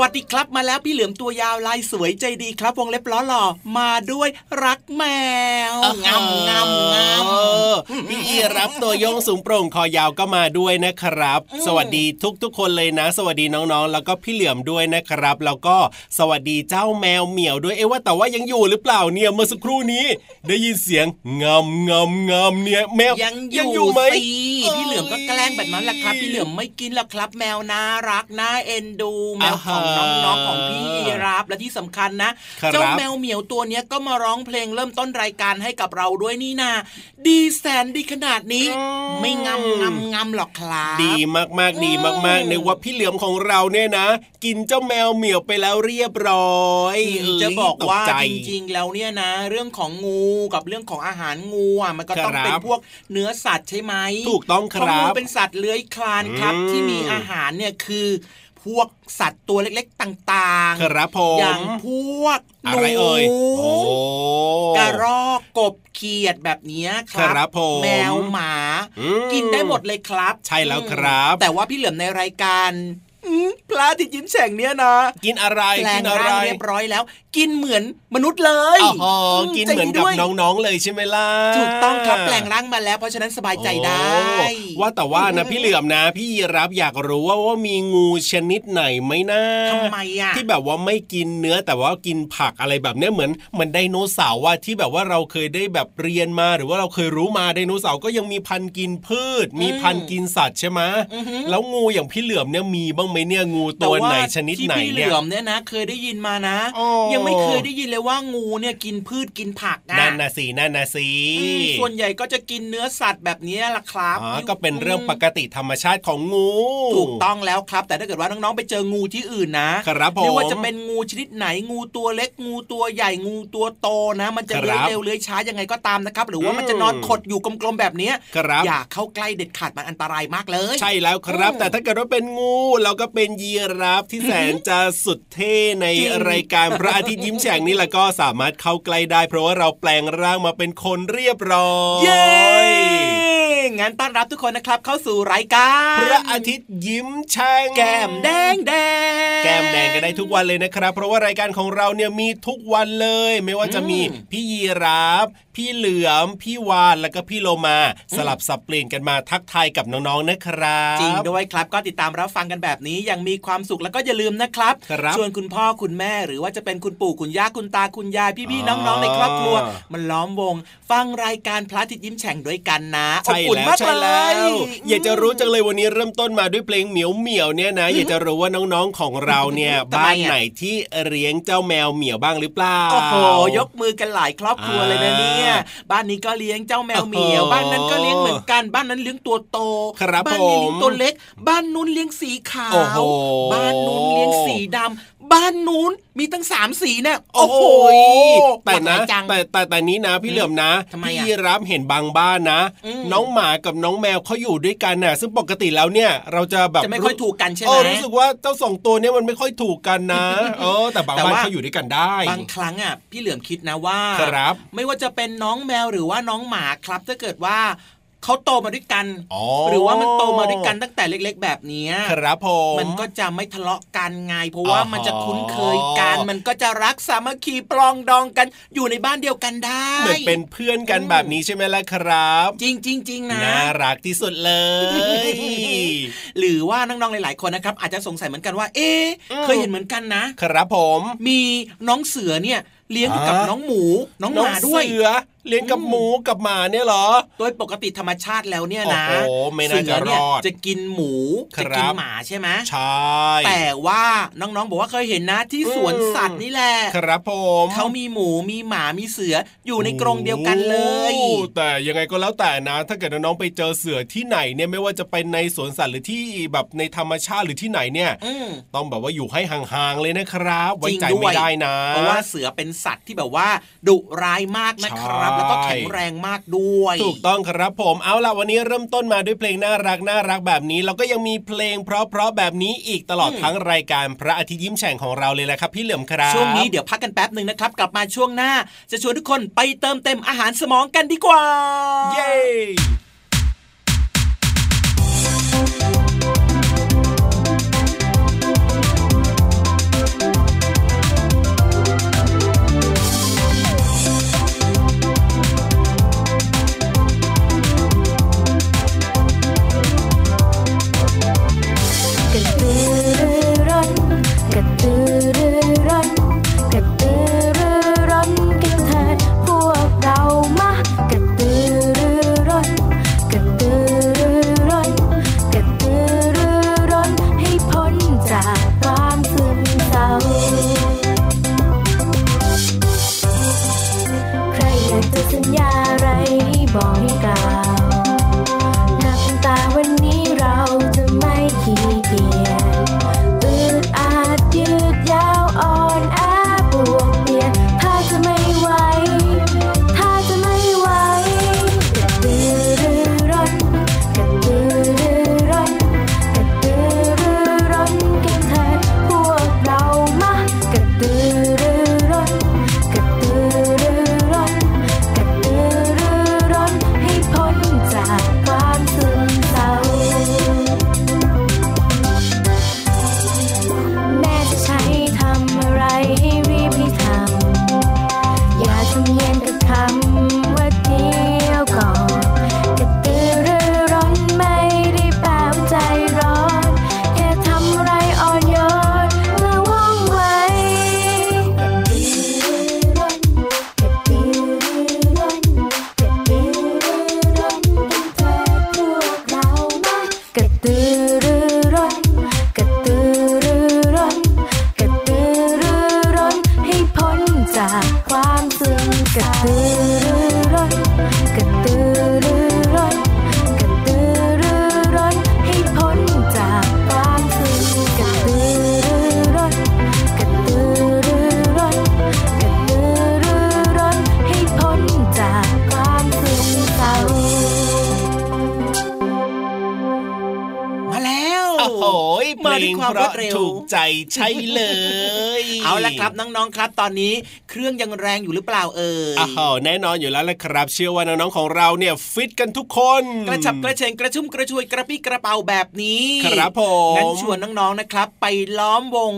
วัสดีครับมาแล้วพี่เหลือมตัวยาวลายสวยใจดีครับ วงเล็บล้อหล่อมาด้วยรักแมวงามงามงามพี่อีรับตัวโยงสูงโปร่งคอยาวก็มาด้วยนะครับ สวัสดีทุกทุกคนเลยนะ สวัสดีน้องๆ แล้วก็พี่เหลือมด้วยนะครับ แล้วก็สวัสดีเจ้าแมวเหมียวด้วยเอว่าแต่ว่ายังอยู่หรือเปล่าเนี่ยเมื่อสักครู่นี้ ได้ยินเสียงงามงามงามเนี่ยแมวยังยังอยู่ไหมพี่เหลือมก็แกล้งแบบนั้นแหละครับ พี่เหลือมไม่กินแล้วครับ แมวน่ารักน่าเอ็นดูแมวของน้องๆของพี่รับและที่สำคัญนะเจ้าแมวเหมียวตัวเนี้ยก็มาร้องเพลงเริ่มต้นรายการให้กับเราด้วยนี่นาดีแสนดีขนาดนี้ ไม่งำงำงำหรอกครับดีมากๆดีมากๆในว่าพี่เหลือมของเราเนี่ยนะ กินเจ้าแมวเหมียวไปแล้วเรียบร้อยจะบอกว่าจริงๆแล้วเนี่ยนะ เรื่องของงูกับเรื่องของอาหารงูอะมันก็ต้องเป็นพวกเนื้อสัตว์ใช่ไหมถูกต้องครับงูเป็นสัตว์เลื้อยคลานครับที่มีอาหารเนี่ยคือ พวกสัตว์ตัวเล็กๆต่างๆ ครับผมอย่างพวกหนูกระรอกกบเขียดแบบนี้ครับแมวหมา กินได้หมดเลยครับ ใช่แล้วครับ แต่ว่าพี่เหลือมในรายการ พระที่ยิ้มแฉ่งเนี้ยนะ กินอะไรกินอะไรเรียบร้อยแล้ว กินเหมือนมนุษย์เลยอ๋อกินเหมือนกับน้องๆเลยใช่ไหมล่ะถูกต้องครับแปลงร่างมาแล้วเพราะฉะนั้นสบายใจได้ ว่าแต่ว่านะพี่เหลือมนะ พี่ยีรับอยากรู้ว่าว่ามีงูชนิดไหนไหมนะทำไมอะที่แบบว่าไม่กินเนื้อแต่ว่ากินผักอะไรแบบเนี้ยเหมือนเหมือนไดโนเสาร์ว่าที่แบบว่าเราเคยได้แบบเรียนมาหรือว่าเราเคยรู้มาไดโนเสาร์ก็ยังมีพันกินพืช มีพันกินสัตว์ใช่ไหมแล้วงูอย่างพี่เหลือมเนี่ยมีบ้างไหมเนี่ยงูตัวไหนชนิดไหนเนี่ยที่พี่เหลือมเนี่ยนะ เคยได้ยินมานะ ยังไม่เคยได้ยินเลยว่างูเนี่ยกินพืชกินผักนะนั่นนะสินั่นนะสิส่วนใหญ่ก็จะกินเนื้อสัตว์แบบนี้แหละครับอ๋อก็เป็นเรื่องปกติธรรมชาติของงู ถูกต้องแล้วครับ แต่ถ้าเกิดว่าน้องๆไปเจองูที่อื่นนะครับผมไม่ว่าจะเป็นงูชนิดไหนงูตัวเล็กงูตัวใหญ่งูตัวโตนะ มันจะเลื้อยเร็วเลื้อยช้ายังไงก็ตามนะครับ หรือว่ามันจะนอนขดอยู่กลมๆแบบนี้อย่าเข้าใกล้เด็ดขาดมันอันตรายมากเลย ใช่แล้วครับ แต่ถ้าเกิดว่าเป็นงูเราก็เป็นยีราฟที่แสนจะสุดเท่ในรายการพระอาทิตย์ยิ้มแฉ่งนี่แหละก็สามารถเข้าใกล้ได้ เพราะว่าเราแปลงร่างมาเป็นคนเรียบร้อยเย้งั้นต้อนรับทุกคนนะครับเข้าสู่รายการพระอาทิตย์ยิ้มแฉ่งแก้มแดงแดงแก้มแดงกันได้ทุกวันเลยนะครับ เพราะว่ารายการของเราเนี่ยมีทุกวันเลย ไม่ว่าจะมีพี่ยีราฟ พี่เหลือม พี่วานแล้วก็พี่โลมา สลับสับเปลี่ยนกันมาทักทายกับน้องๆนะครับ จริงด้วยครับก็ติดตามรับฟังกันแบบนี้ยังมีความสุขแล้วก็อย่าลืมนะครับชวนคุณพ่อคุณแม่หรือว่าจะเป็นคุณปู่คุณย่าคุณตาคุณยายพี่ๆน้องๆในครอบครัว มันล้อมวง ฟังรายการพระอาทิตย์ยิ้มแฉ่งด้วยกันนะใช่แล้วใช่แล้วอยากจะรู้จังเลยวันนี้เริ่มต้นมาด้วยเพลงเหมียวเหมียวเนี่ยนะ อยากจะรู้ว่าน้องๆของเราเนี่ยบ้านไหนที่เลี้ยงเจ้าแมวเหมียวบ้างหรือเปล่าโอ้โหยกมือกันหลายครอบครัวเลยนะเนี่ยบ้านนี้ก็เลี้ยงเจ้าแมวเหมียวบ้านนั้นก็เลี้ยงเหมือนกันบ้านนั้นเลี้ยงตัวโตบ้านนี้เลี้ยงตัวเล็ก บ้านนู้นเลี้ยงสีขาวบ้านนู้นเลี้ยงสีดำบ้านนู้นมีตั้งสามสีเนี่ยโอ้โหแต่นะแต่แต่แต่นี้นะพี่เหลือมนะพี่รับเห็นบางบ้านนะ น้องหมากับน้องแมวเขาอยู่ด้วยกันน่ะ ซึ่งปกติแล้วเนี่ย เราจะแบบจะไม่ค่อยถูกกันใช่ไหมรู้สึกว่าเจ้าสองตัวเนี้ยมันไม่ค่อยถูกกันนะเออแต่บางบ้านเขาอยู่ด้วยกันได้ บางครั้งอะพี่เหลือมคิดนะว่าครับไม่ว่าจะเป็นน้องแมวหรือว่าน้องหมาครับถ้าเกิดว่าเขาโตมาด้วยกัน หรือว่ามันโตมาด้วยกันตั้งแต่เล็ก ๆ แบบนี้ครับผมมันก็จะไม่ทะเลาะกันไงเพราะว่ามันจะคุ้นเคยกัน มันก็จะรักสามัคคีปลองดองกันอยู่ในบ้านเดียวกันได้เหมือนเป็นเพื่อนกันแบบนี้ใช่ไหมล่ะครับ จริงจริงจริงนะน่ารักที่สุดเลย หรือว่าน้องๆหลาย ๆ คนนะครับ อาจจะสงสัยเหมือนกันว่า เอ๊เคยเห็นเหมือนกันนะ ครับผม มีน้องเสือเนี่ย เลี้ยงอยู่กับน้องหมู น้องหมาด้วยเสือเลี้ยงกับหมูกับหมาเนี่ยเหรอ โดยปกติธรรมชาติแล้วเนี่ยนะโอ้ไม่น่าจะรอดจะกินหมู จะกินหมาใช่ไหมใช่ แต่ว่าน้องๆบอกว่าเคยเห็นนะที่สวนสัตว์นี่แหละ ครับผมเขามีหมูมีหมามีเสืออยู่ในกรงเดียวกันเลย แต่ยังไงก็แล้วแต่นะ ถ้าเกิดน้องไปเจอเสือที่ไหนเนี่ยไม่ว่าจะเป็นในสวนสัตว์หรือที่แบบในธรรมชาติหรือที่ไหนเนี่ยต้องแบบว่าอยู่ให้ห่างๆเลยนะครับ ไว้ใจไม่ได้นะ เพราะว่าเสือเป็นสัตว์ที่แบบว่าดุร้ายมากนะครับแล้วก็แข็งแรงมากด้วย ถูกต้องครับผมเอาล่ะวันนี้เริ่มต้นมาด้วยเพลงน่ารักน่ารักแบบนี้แล้วก็ยังมีเพลงเพราะๆแบบนี้อีกตลอดทั้งรายการพระอาทิตย์ยิ้มแฉ่งของเราเลยแหละครับ พี่เหลือมครับช่วงนี้เดี๋ยวพักกันแป๊บหนึ่งนะครับ กลับมาช่วงหน้า จะชวนทุกคนไปเติมเต็มอาหารสมองกันดีกว่า เย้ ใจใช่เลย เอาละครับน้องๆครับ ตอนนี้เครื่องยังแรงอยู่หรือเปล่าเอ่ยอ้าวแน่นอนอยู่แล้วแหละครับ เชื่อว่าน้องๆของเราเนี่ยฟิตกันทุกคน กระฉับกระเฉงกระชุ่มกระชวยกระปี้กระเป๋าแบบนี้ ครับผมงั้นชวนน้องๆนะครับ ไปล้อมวง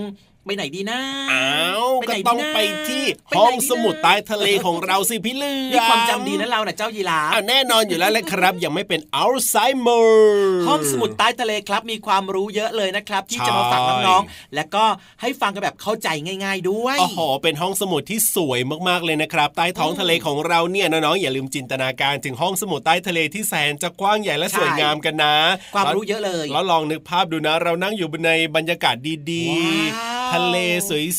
ไปไหนดีนะอ้าวก็ต้องไปที่ห้องสมุดใต้ทะเลของเราสิพี่เลือมีความจำดีนะเราเน่ะเจ้ายีราฟแน่นอนอยู่แล้วแหละครับ ยังไม่เป็นอัลไซเมอร์ห้องสมุดใต้ทะเลครับ มีความรู้เยอะเลยนะครับ ที่จะมาฝากน้องๆและก็ให้ฟังกันแบบเข้าใจง่าย ๆ ด้วยโอ้โหเป็นห้องสมุดที่สวยมากๆเลยนะครับ ใต้ท้องทะเลของเราเนี่ยน้องๆอย่าลืมจินตนาการถึงห้องสมุดใต้ทะเลที่แสนจะกว้างใหญ่และสวยงามกันนะ ความรู้เยอะเลยแล้วลองนึกภาพดูนะ เรานั่งอยู่ในบรรยากาศดีๆทะเล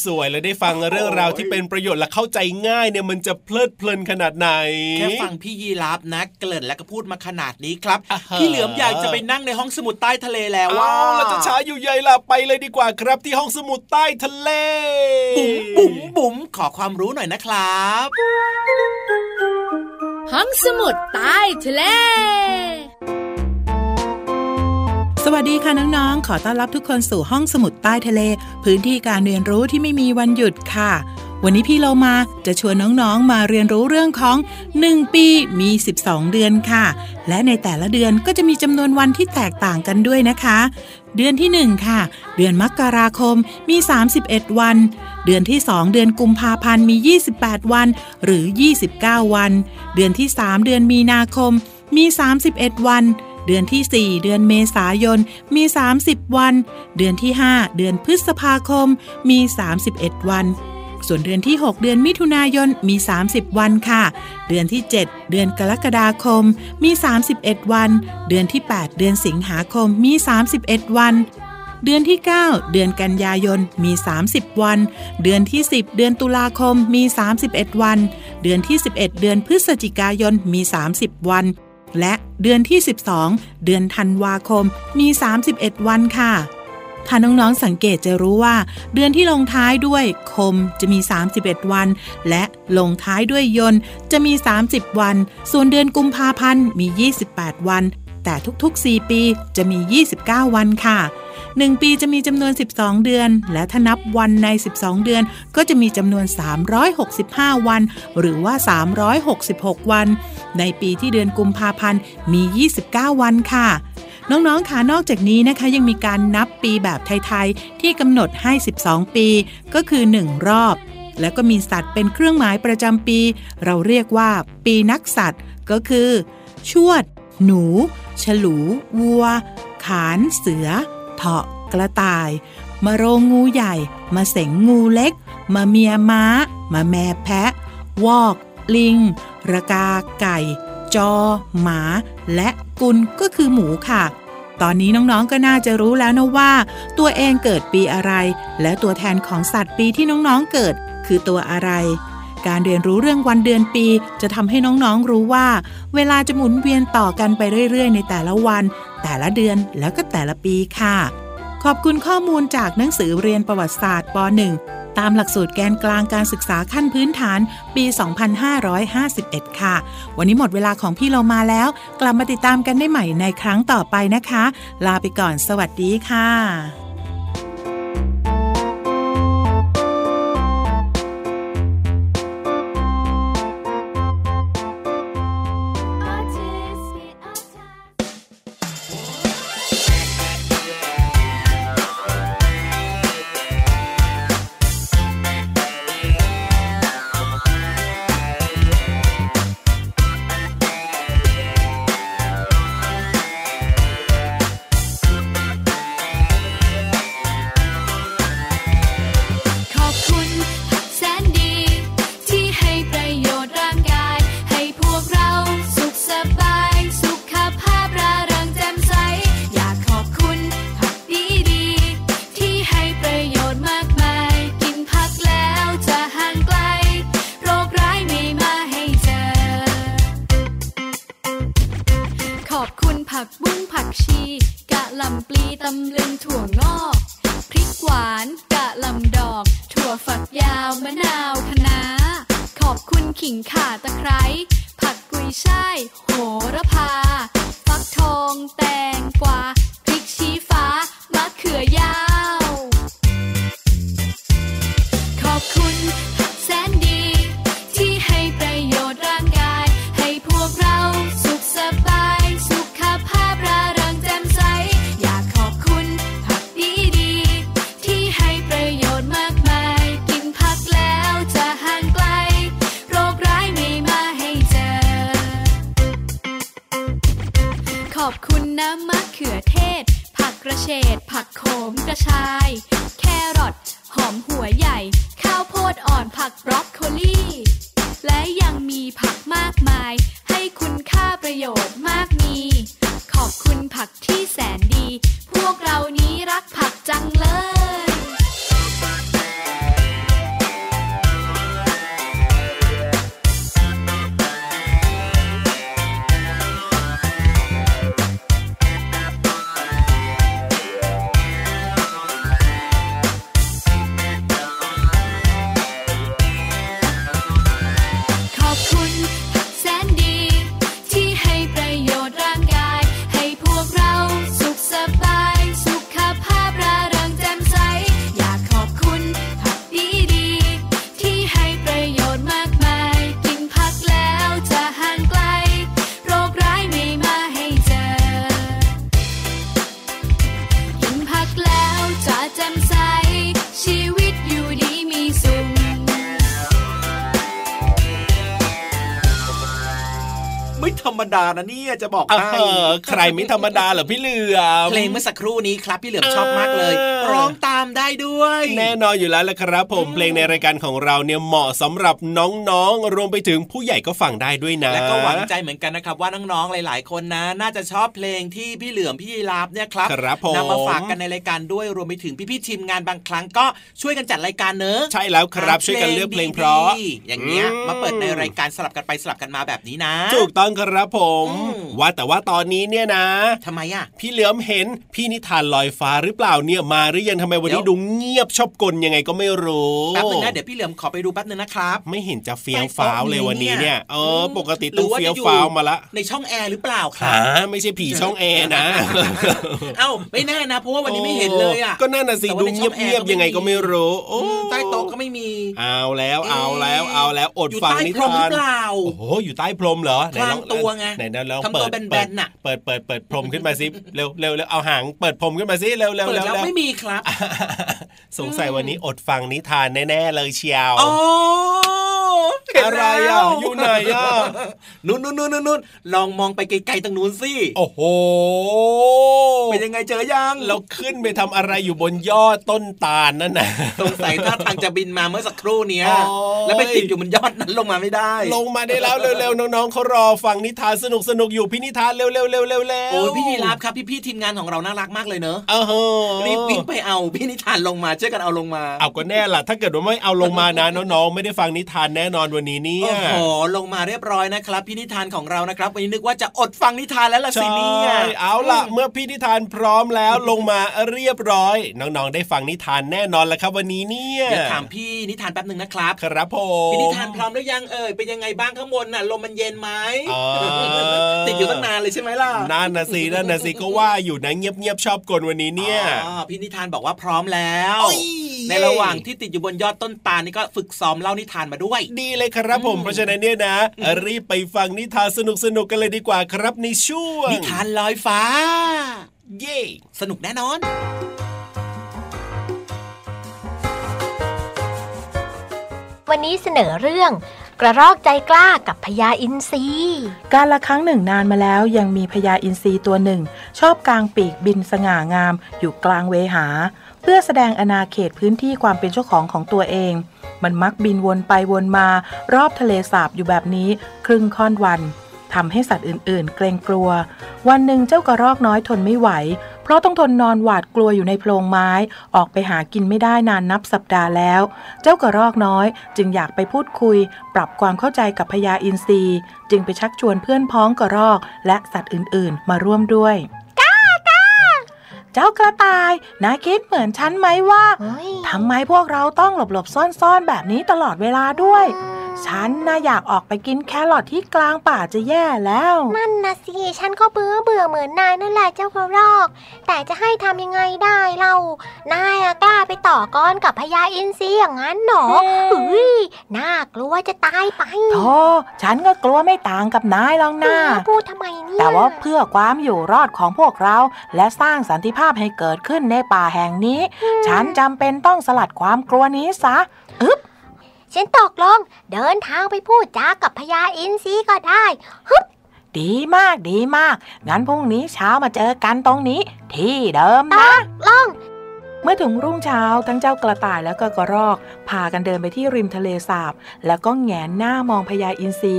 สวยๆแล้วได้ฟังเรื่องราวที่เป็นประโยชน์และเข้าใจง่ายเนี่ยมันจะเพลิดเพลินขนาดไหนแค่ฟังพี่ยีรับนะ เกลิ่นแล้วก็พูดมาขนาดนี้ครับพี่เหลือมอยากจะไปนั่งในห้องสมุดใต้ทะเลแล้วว่าเราจะช้าอยู่ใหญ่ละไปเลยดีกว่าครับที่ห้องสมุดใต้ทะเลบุ๋มบุ๋มบุ๋มขอความรู้หน่อยนะครับ ห้องสมุดใต้ทะเลส วัสดีค่ะน้องๆ ขอต้อนรับทุกคนสู่ห้องสมุดใต้ทะเล พื้นที่การเรียนรู้ที่ไม่มีวันหยุดค่ะ วันนี้พี่เรามาจะชวนน้องๆ มาเรียนรู้เรื่องของ 1 ปีมี 12 เดือนค่ะ และในแต่ละเดือนก็จะมีจำนวนวันที่แตกต่างกันด้วยนะคะ เดือนที่ 1 ค่ะ เดือนมกราคมมี 31 วัน เดือนที่ 2 เดือนกุมภาพันธ์มี 28 วัน หรือ 29 วัน เดือนที่ 3 เดือนมีนาคมมี 31 วัน เดือนที่ 4 เดือนเมษายน มี 30 วัน เดือนที่ 5 เดือนพฤษภาคม มี 31 วัน ส่วนเดือนที่ 6 เดือนมิถุนายน มี 30 วันค่ะ เดือนที่ 7 เดือนกรกฎาคม มี 31 วัน เดือนที่ 8 เดือนสิงหาคม มี 31 วันเดือนที่ 9 เดือนกันยายนมี 30 วัน เดือนที่ 10 เดือนตุลาคมมี 31 วัน เดือนที่ 11 เดือนพฤศจิกายนมี 30 วัน และเดือนที่ 12 เดือนธันวาคมมี 31 วันค่ะ ถ้าน้องๆสังเกตจะรู้ว่า เดือนที่ลงท้ายด้วยคมจะมี 31 วัน และลงท้ายด้วยยนจะมี 30 วัน ส่วนเดือนกุมภาพันธ์มี 28 วัน แต่ทุกๆ 4 ปีจะมี 29 วันค่ะ 1 ปีจะมีจำนวน 12 เดือน และถ้านับวันใน 12 เดือน ก็จะมีจำนวน 365 วัน หรือว่า 366 วัน ในปีที่เดือนกุมภาพันธ์มี 29 วันค่ะน้อง ๆ ค่ะ นอกจากนี้นะคะ ยังมีการนับปีแบบไทย ๆ ที่กำหนดให้ 12 ปี ก็คือ 1 รอบ แล้วก็มีสัตว์เป็นเครื่องหมายประจำปี เราเรียกว่า ปีนักสัตว์ ก็คือ ชวด หนู ฉลู วัว ขาน เสือ เถาะกระต่าย มาโรงงูใหญ่ มาเสงงูเล็ก มาเมียม้า มาแม่แพะ วอก ลิง ระกาไก่ จอ หมา และกุลก็คือหมูค่ะ ตอนนี้น้องๆก็น่าจะรู้แล้วนะว่า ตัวเองเกิดปีอะไร และตัวแทนของสัตว์ปีที่น้องๆเกิด คือตัวอะไร การเรียนรู้เรื่องวันเดือนปี จะทำให้น้องๆรู้ว่า เวลาจะหมุนเวียนต่อกันไปเรื่อยๆ ในแต่ละวัน แต่ละเดือนแล้วก็แต่ละปีค่ะ ขอบคุณข้อมูลจากหนังสือเรียนประวัติศาสตร์ป .1 ตามหลักสูตรแกนกลางการศึกษาขั้นพื้นฐานปี 2551 ค่ะ วันนี้หมดเวลาของพี่เรามาแล้ว กลับมาติดตามกันได้ใหม่ในครั้งต่อไปนะคะ ลาไปก่อน สวัสดีค่ะ กระเฉด ผักโขมกระชาย แครอทหอมหัวใหญ่ ข้าวโพดอ่อนผักบรอกโคลีและยังมีผักมากมาย ให้คุณค่าประโยชน์มากมี ดานะเนี่ยจะบอกเอให้อใครไม่ธรรมดาเหรอพี่เหลือมเพลงเมื่อสักครู่นี้ครับพี่เหลือมเออชอบมากเลย ร้องตามได้ด้วย แน่นอนอยู่แล้วละครับ ผมเพลงในรายการของเราเนี่ยเหมาะสำหรับน้องๆรวมไปถึงผู้ใหญ่ก็ฟังได้ด้วยนะ และก็หวังใจเหมือนกันนะครับว่าน้องๆหลาย ๆ คนนะ น่าจะชอบเพลงที่พี่เหลือมพี่ยีราฟเนี่ยครับครับผมนำมาฝากกันในรายการด้วยรวมไปถึงพี่ๆทีมงานบางครั้งก็ช่วยกันจัดรายการเนอะใช่แล้วครับช่วยกันเลือกเพลงเพราะดีๆอย่างเงี้ยอืมมาเปิดในรายการสลับกันไปสลับกันมาแบบนี้นะ ถูกต้องครับผมอืมว่าแต่ว่าตอนนี้เนี่ยนะทำไมอะ พี่เหลือมเห็นพี่นิทานลอยฟ้าหรือเปล่าเนี่ยมาหรือยังทำไมวันนี้เดี๋ยวดูเงียบชอบกลยังไงก็ไม่รู้แป๊บนึงนะเดี๋ยวพี่เหลือมขอไปดูแป๊บนึงนะครับ ไม่เห็นจะเฟี้ยวฟ้าวเลยวันนี้เนี่ยเอออมปกติหรืต้องอว่าเฟี้ยวจะอยู่ฟ้าวมาละ ในช่องแอร์หรือเปล่าครัหาบไม่ใช่ผีช่องแอร์นะ เอ้าไม่แน่นะ เพราะว่าวันนี้ไม่เห็นเลยอะก็นั่นน่ะสิแต่ว่าดูในเช่องแอร์งียบก็ๆยังไงก็ไม่รู้โอ้อืมใต้โต๊ะก็ไม่มี เอาแล้วเอาแล้วเอาแล้วอดอยู่ฟังใต้นิพรมหรืทานอเปล่าโอ้โหอยู่ใต้พรมเหรอไหนลองพรางตัวไงไหนลองทำตัวเปิดแบนๆน่ะเปิดเปิดเปิดพรมขึ้นมาสิเร็วเร็วเร็วเอาหางเปิดพรมขึ้นมาสิเร็วเร็วเปิดเร็วแล้วเร็วไม่มีครับ สงสัยวันนี้อดฟังนิทานแน่ๆเลยเชียวอ๋อเห็น อะไรแล้วอะอยู่ไหนอะนู่นนู่นนู่นนู่นลองมองไปไกลๆตรงนู้นสิโอ้โหเป็นยังไงเจอยังเราขึ้นไปทำอะไรอยู่บนยอดต้นตาลนั่นน่ะสงสัยถ้าทางจะบินมาเมื่อสักครู่เนี้ยโอ้ยแล้วไปติดอยู่บนยอดนั้นลงมาไม่ได้ ลงมาได้แล้วเร็วๆน้องๆเขารอฟังนิทานสนุกสนุกๆอยู่พี่นิทานเร็วๆเร็วๆเร็วๆโอ้ยพี่ยีราฟครับพี่ๆทีมงานของเราน่ารักมากเลยเนอะเออรีบวิ่งไปเอาพี่นิทานลงมาช่วยกันเอาลงมา เอาก็แน่ล่ะ ถ้าเกิดว่าไม่เอาลงมานะน้องๆไม่ได้ฟังนิทานแน่นอนวันนี้เนี่ยโอ้โหลงมาเรียบร้อยนะครับพี่นิทานของเรานะครับวันนี้นึกว่าจะอดฟังนิทานแล้วล่ะสิใช่เนี่ยเอาล่ะ เมื่อพี่นิทานพร้อมแล้วลงมาเรียบร้อย น้องๆได้ฟังนิทานแน่นอนแล้วครับวันนี้เนี่ยเดี๋ยวถามพี่นิทานแป๊บหนึ่งนะครับครับผมพี่นิทานพร้อมหรือยังเอ่ยเป็นยังไงบ้างข้างบนน่ะลมมันเย็นไหมอ๋อติดอยู่ตั้งนานเลยใช่ไหมล่ะนั่นนะสินั่นนะสิก็ว่าอยู่นะเงียบๆชอบกลวันนี้เนี่ยอ๋อพี่นิทานบอกว่าพร้อมแล้วโอ้ยในระหว่างที่ติดอยู่บนยอดต้นตาลนี่ก็ฝึกซ้อมเล่านิทานมาด้วยดีเลยครับผม เพราะฉะนั้นเนี่ยนะ รีบไปฟังนิทานสนุกๆกันเลยดีกว่าครับในช่วง นิทานลอยฟ้า เย่สนุกแน่นอนวันนี้เสนอเรื่องกระรอกใจกล้ากับพญาอินทรีการละครั้งหนึ่งนานมาแล้วยังมีพญาอินทรีตัวหนึ่ง ชอบกลางปีกบินสง่างามอยู่กลางเวหา เพื่อแสดงอาณาเขตพื้นที่ความเป็นเจ้าของของตัวเอง มันมักบินวนไปวนมา รอบทะเลสาบอยู่แบบนี้ ครึ่งค่อนวันทำให้สัตว์อื่น ๆ เกรงกลัว วันหนึ่งเจ้ากระรอกน้อยทนไม่ไหว เพราะต้องทนนอนหวาดกลัวอยู่ในโพรงไม้ ออกไปหากินไม่ได้นานนับสัปดาห์แล้ว เจ้ากระรอกน้อย จึงอยากไปพูดคุย ปรับความเข้าใจกับพญาอินทรีจึงไปชักชวนเพื่อนพ้องกระรอก และสัตว์อื่น ๆ มาร่วมด้วย เจ้ากระต่ายนายคิดเหมือนฉันไหมว่าเฮ้ยทำไมพวกเราต้องหลบๆซ่อนๆ แบบนี้ตลอดเวลาด้วย ฉันน่าอยากออกไปกินแครอทที่กลางป่าจะแย่แล้ว นั่นนะสิ ฉันก็เบื่อเบื่อเหมือนนายนั่นแหละเจ้ากระรอก แต่จะให้ทำยังไงได้เรา นายอะกล้าไปต่อกรกับพญาอินทรีอย่างนั้นหนอเฮ้ยน่ากลัวจะตายไปโธ่ฉันก็กลัวไม่ต่างกับนายหรอกนะเออพูดทำไมเนี่ย แต่ว่าเพื่อความอยู่รอดของพวกเรา และสร้างสันติภาพให้เกิดขึ้นในป่าแห่งนี้ ฉันจำเป็นต้องสลัดความกลัวนี้ซะ ฉันตกลงเดินทางไปพูดจากับพญาอินทรีก็ได้ดีมากดีมาก งั้นพรุ่งนี้เช้ามาเจอกันตรงนี้ ที่เดิมนะลองเมื่อถึงรุ่งเช้าทั้งเจ้ากระต่ายและก็กระรอก พากันเดินไปที่ริมทะเลสาบ แล้วก็แหงนหน้ามองพญาอินทรี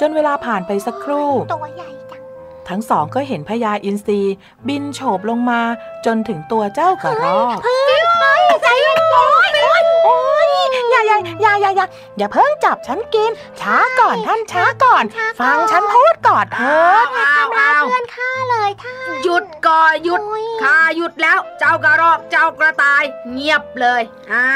จนเวลาผ่านไปสักครู่ ตัวใหญ่จัง ทั้งสองก็เห็นพญาอินทรีบินโฉบลงมาจนถึงตัวเจ้ากระรอก เฮ้ยเฮ้ยใจเย็นโอ้ยโอ้ย โอ้ย อย่าอย่าอย่าอย่าอย่าอย่าเพิ่งจับฉันกิน ช้าก่อนท่านช้าก่อน ฟังฉันพูดก่อนเถิดอ้าวทำร้าอ้ายวเพื่อนข้าเลยท่านหยุดก่อนหยุดโอ้ยข้าหยุดแล้ว เจ้ากระรอกเจ้ากระต่าย เงียบเลย อ่า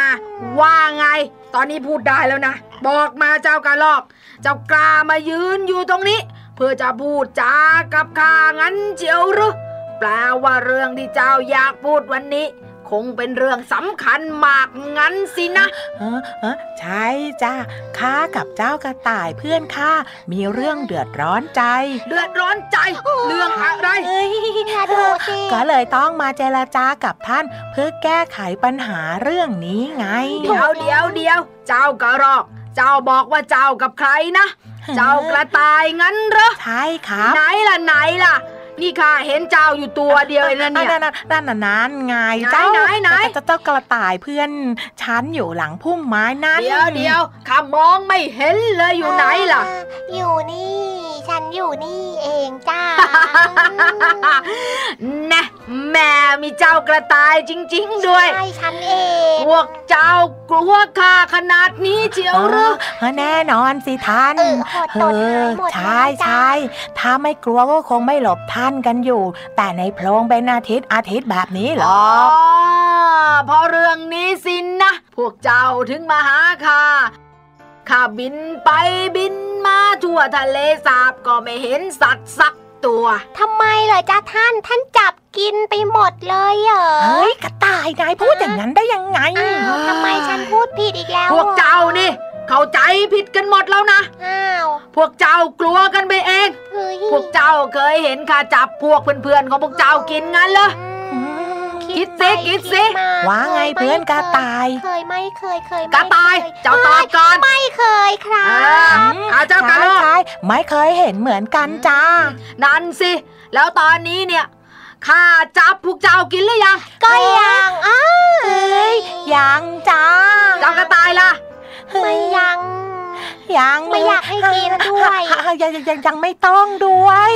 ว่าไง ตอนนี้พูดได้แล้วนะ บอกมาเจ้ากระรอก เจ้ากล้ามายืนอยู่ตรงนี้ เพื่อจะพูดจากับข้างั้นเจียวหรือแปลว่าเรื่องที่เจ้าอยากพูดวันนี้ คงเป็นเรื่องสำคัญมากงั้นสินะเออเออใช่จ้าข้ากับเจ้ากระต่ายเพื่อนข้ามีเรื่องเดือดร้อนใจ เดือดร้อนใจ เรื่องอะไรเอ้ยอย่าดูสิก็เลยต้องมาเจรจากับท่านเพื่อแก้ไขปัญหาเรื่องนี้ไง เดี๋ยวเดี๋ยวเดี๋ยวเจ้ากระรอก เจ้าบอกว่าเจ้ากับใครนะฮเจ้ากระต่ายงั้นเหรอ ใช่ครับ ไหนล่ะไหนล่ะ นี่ข้าเห็นเจ้าอยู่ตัวเดียวเองนะเนี่ยนั่นนั่นนั่นนั่นนั่นไงไหนเจ้าไหนไหนเจ้าเจ้ากระต่ายเพื่อนฉันอยู่หลังพุ่มไม้นั่นเดี๋ยวเดี๋ยวข้ามองไม่เห็นเลยอยู่ไหนล่ะ อยู่นี่ ฉันอยู่นี่เองจ้าแน่แม่มีเจ้ากระต่ายจริง ๆ ด้วยใช่ฉันเองพวกเจ้ากลัวข้าขนาดนี้เชียวหรือเออแน่นอนสิท่านเออหดตดหายหมดใช่เลยจ้ะใช่ถ้าไม่กลัวก็คงไม่หลบท่านกันอยู่ แต่ในโพรงเป็นอาทิตย์อาทิตย์แบบนี้หรอ๋ออเพราะเรื่องนี้สินนะ พวกเจ้าถึงมาหาข้าข้าบินไปบินมาทั่วทะเลสาบก็ไม่เห็นสัตว์สักตัวทำไมเหรอจ้าท่านท่านจับกินไปหมดเลยเหรอ เฮ้ยกระต่ายนายพูดอย่างนั้นได้ยังไงอ้าวทำไมฉันพูดผิดอีกแล้ว พวกเจ้านี่ เข้าใจผิดกันหมดแล้วนะ อ้าว พวกเจ้ากลัวกันไปเอง เฮ้ยพวกเจ้าเคยเห็นข้าจับพวกเพื่อนๆของพวกเจ้ากินงั้นเหรอ อืมคิดสิไปคิดสิ มาว่าไงคยเพื่อนกระต่าย เคยไม่เคยเคยไม่กระต่ายคเจ้าตอบก่อนไม่เคยครัอ่าบ อาเจ้ากระรอกใช่ไม่เคยเห็นเหมือนกันจ้า นั่นสิ แล้วตอนนี้เนี่ยข้าจับพวกเจ้ากินหรือยังก็ยังอ้าวเอ้ยยังจ้า เจ้ากระต่ายล่ะ ไม่ยังยังไม่อยากให้กินด้วยยังยังยังยังไม่ต้องด้วย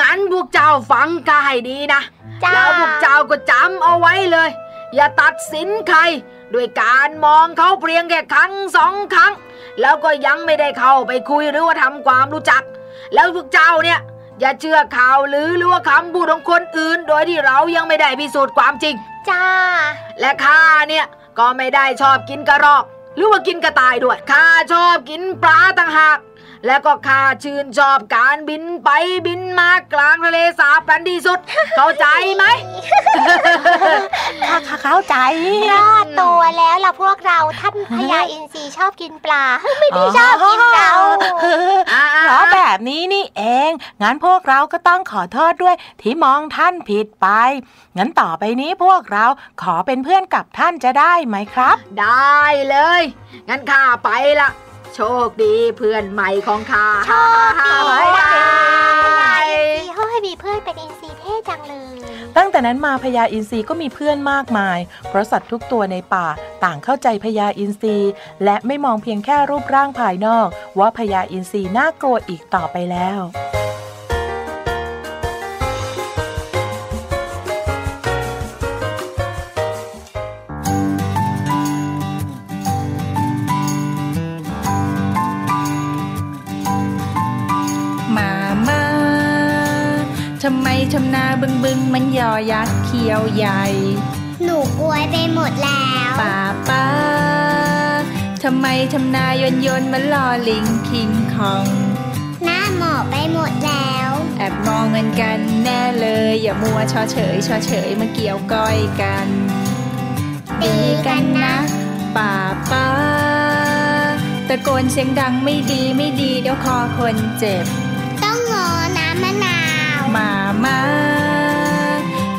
งั้นพวกเจ้าฟังกายดีนะจ้าแล้วพวกเจ้าก็จำเอาไว้เลย อย่าตัดสินใครด้วยการมองเขาเพียงแค่ครั้งสองครั้ง แล้วก็ยังไม่ได้เข้าไปคุยหรือว่าทำความรู้จัก แล้วพวกเจ้าเนี่ย อย่าเชื่อข่าวหรือหรือว่าคำพูดของคนอื่น โดยที่เรายังไม่ได้พิสูจน์ความจริง จ้า และข้าเนี่ยก็ไม่ได้ชอบกินกระรอก หรือว่ากินกระต่ายด้วยข้าชอบกินปลาต่างหาก แล้วก็ข้าชื่นชอบการบินไปบินมากลางทะเลสาบกันที่สุด เข้าใจไหมข้าข้าเข้าใจรอดตัวแล้วล่ะพวกเราท่านพญาอินทรีชอบกินปลา ไม่ได้ชอบกินเราอ่าเพราะแบบนี้นี่เอง งั้นพวกเราก็ต้องขอโทษด้วยที่มองท่านผิดไป งั้นต่อไปนี้พวกเราขอเป็นเพื่อนกับท่านจะได้ไหมครับ ได้เลย งั้นข้าไปละ โชคดีเพื่อนใหม่ของข้าโชคดีบ๊ายบายเฮ้ยมีเพื่อนเป็นอินทรีเท่จังเลย ตั้งแต่นั้นมาพญาอินทรีก็มีเพื่อนมากมาย เพราะสัตว์ทุกตัวในป่าต่างเข้าใจพญาอินทรีและไม่มองเพียงแค่รูปร่างภายนอก ว่าพญาอินทรีน่ากลัวอีกต่อไปแล้ว บึงบึงมันยอยักษ์เขียวใหญ่ หนูกลัวไปหมดแล้วป่าป้าทำไมทำนายนยนมันลอลิงคิงคอง หน้าหมอไปหมดแล้ว แอบมองเงินกันแน่เลย อย่ามัวชอเฉยชอเฉยมาเกี่ยวก้อยกันดีกันนะป่าป้าตะโกนเสียงดังไม่ดีไม่ดีเดี๋ยวคอคนเจ็บ ต้องงอน้ำมะนาว มามา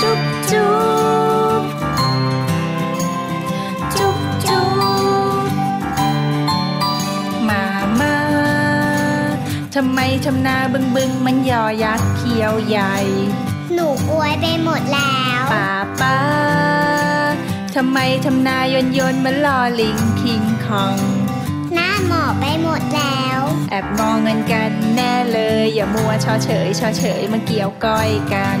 จุ๊บจุ๊บจุ๊บจุ๊บมามาทำไมทำนาบึงบึงมันยอยักษ์เขียวใหญ่ หนูกลัวไปหมดแล้วป่าป้าทำไมทำนายนยนมันลอลิงคิงคองหน้าหมอบไปหมดแล้ว แอบมองเงินกันแน่เลย อย่ามัวชอเฉยชอเฉยมาเกี่ยวก้อยกัน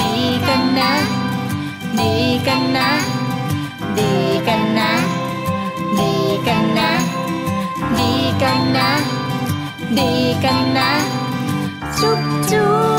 ดีกันนะ ดีกันนะ ดีกันนะ ดีกันนะ ดีกันนะ ดีกันนะ จุ๊บจุ๊บ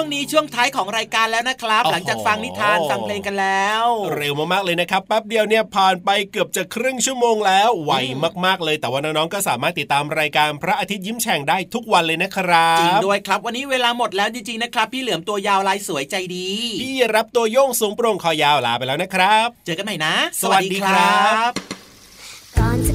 วงนี้ช่วงท้ายของรายการแล้วนะครับโอ้โหหลังจากฟังนิทานฟังเพลงกันแล้ว เร็วมากๆเลยนะครับแป๊บเดียวเนี่ยผ่านไปเกือบจะครึ่งชั่วโมงแล้วไวมากๆเลย แต่ว่าน้องๆก็สามารถติดตามรายการพระอาทิตย์ยิ้มแฉ่งได้ทุกวันเลยนะครับจริงด้วยครับ วันนี้เวลาหมดแล้วจริงๆนะครับ พี่เหลือมตัวยาวลายสวยใจดี พี่รับตัวโยงสูงโปร่งคอยาวลาไปแล้วนะครับ เจอกันใหม่นะ สวัสดีครับ